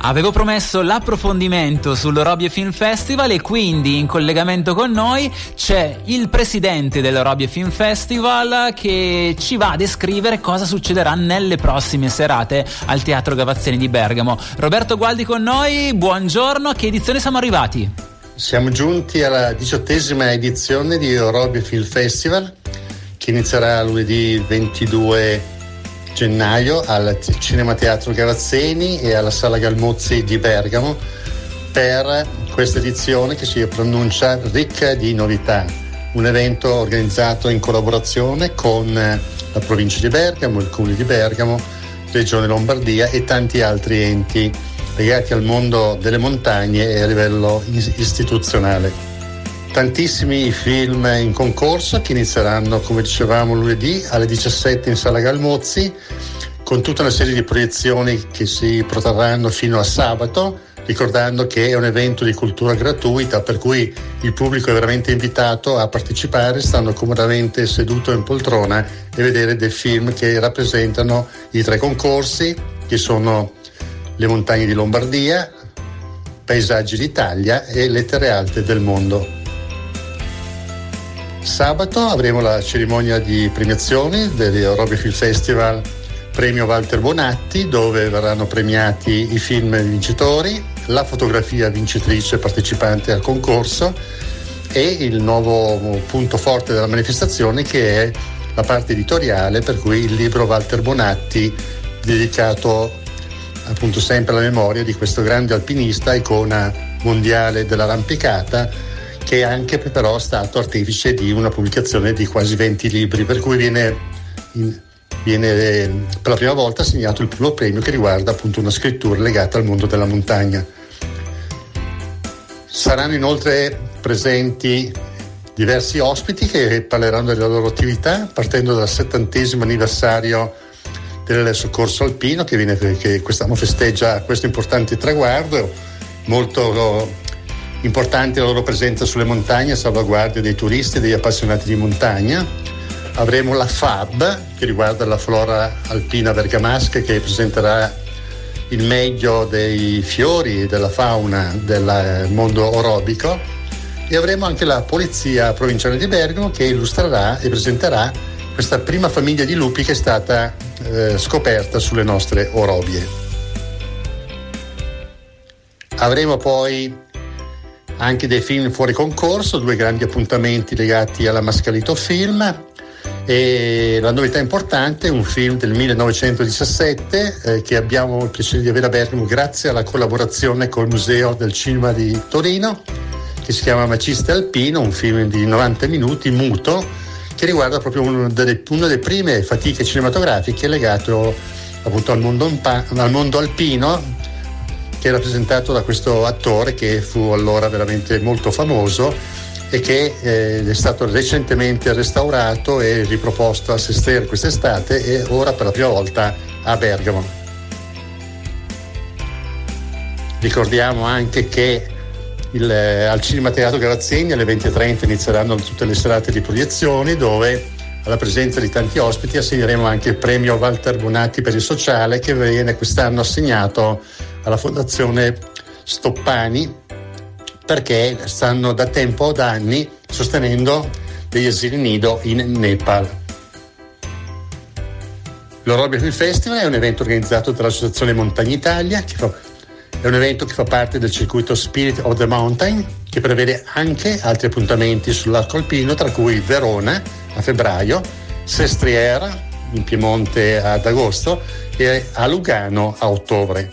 Avevo promesso l'approfondimento sull'Orobie Film Festival e quindi in collegamento con noi c'è il presidente dell'Orobie Film Festival che ci va a descrivere cosa succederà nelle prossime serate al Teatro Gavazzeni di Bergamo. Roberto Gualdi con noi, buongiorno, a che edizione siamo arrivati? Siamo giunti alla diciottesima edizione di Orobie Film Festival che inizierà lunedì 22 gennaio al Cinema Teatro Gavazzeni e alla Sala Galmozzi di Bergamo per questa edizione che si pronuncia ricca di novità. Un evento organizzato in collaborazione con la provincia di Bergamo, il comune di Bergamo, Regione Lombardia e tanti altri enti legati al mondo delle montagne e a livello istituzionale. Tantissimi film in concorso che inizieranno, come dicevamo, lunedì alle 17 in Sala Galmozzi, con tutta una serie di proiezioni che si protrarranno fino a sabato, ricordando che è un evento di cultura gratuita, per cui il pubblico è veramente invitato a partecipare, stando comodamente seduto in poltrona e vedere dei film che rappresentano i tre concorsi, che sono le montagne di Lombardia, paesaggi d'Italia e lettere alte del mondo. Sabato avremo la cerimonia di premiazione dell'Europe Film Festival Premio Walter Bonatti dove verranno premiati i film vincitori, la fotografia vincitrice partecipante al concorso e il nuovo punto forte della manifestazione che è la parte editoriale per cui il libro Walter Bonatti dedicato appunto sempre alla memoria di questo grande alpinista, icona mondiale dell'arrampicata che è anche però stato artefice di una pubblicazione di quasi 20 libri, per cui viene, viene per la prima volta assegnato il primo premio che riguarda appunto una scrittura legata al mondo della montagna. Saranno inoltre presenti diversi ospiti che parleranno della loro attività, partendo dal settantesimo anniversario del soccorso alpino che, viene, che quest'anno festeggia questo importante traguardo, molto Importante la loro presenza sulle montagne a salvaguardia dei turisti e degli appassionati di montagna. Avremo la FAB che riguarda la flora alpina bergamasca che presenterà il meglio dei fiori e della fauna del mondo orobico e avremo anche la Polizia Provinciale di Bergamo che illustrerà e presenterà questa prima famiglia di lupi che è stata eh, scoperta sulle nostre orobie. Avremo poi anche dei film fuori concorso, due grandi appuntamenti legati alla Mascalito Film. E la novità importante è un film del 1917 eh, che abbiamo il piacere di avere a Bergamo grazie alla collaborazione col Museo del Cinema di Torino che si chiama Maciste Alpino, un film di 90 minuti muto che riguarda proprio una delle, una delle prime fatiche cinematografiche legato appunto al mondo, al mondo alpino che è rappresentato da questo attore che fu allora veramente molto famoso e che eh, è stato recentemente restaurato e riproposto a Sestiere quest'estate e ora per la prima volta a Bergamo. Ricordiamo anche che il, eh, al Cinema Teatro Garazzini alle 20.30 inizieranno tutte le serate di proiezioni dove alla presenza di tanti ospiti assegneremo anche il premio Walter Bonatti per il sociale che viene quest'anno assegnato alla Fondazione Stoppani perché stanno da tempo, da anni, sostenendo degli asili nido in Nepal. L'Orobia Film Festival è un evento organizzato dall'Associazione Montagna Italia, fa, è un evento che fa parte del circuito Spirit of the Mountain, che prevede anche altri appuntamenti sull'arco alpino, tra cui Verona a febbraio, Sestriere in Piemonte ad agosto e a Lugano a ottobre.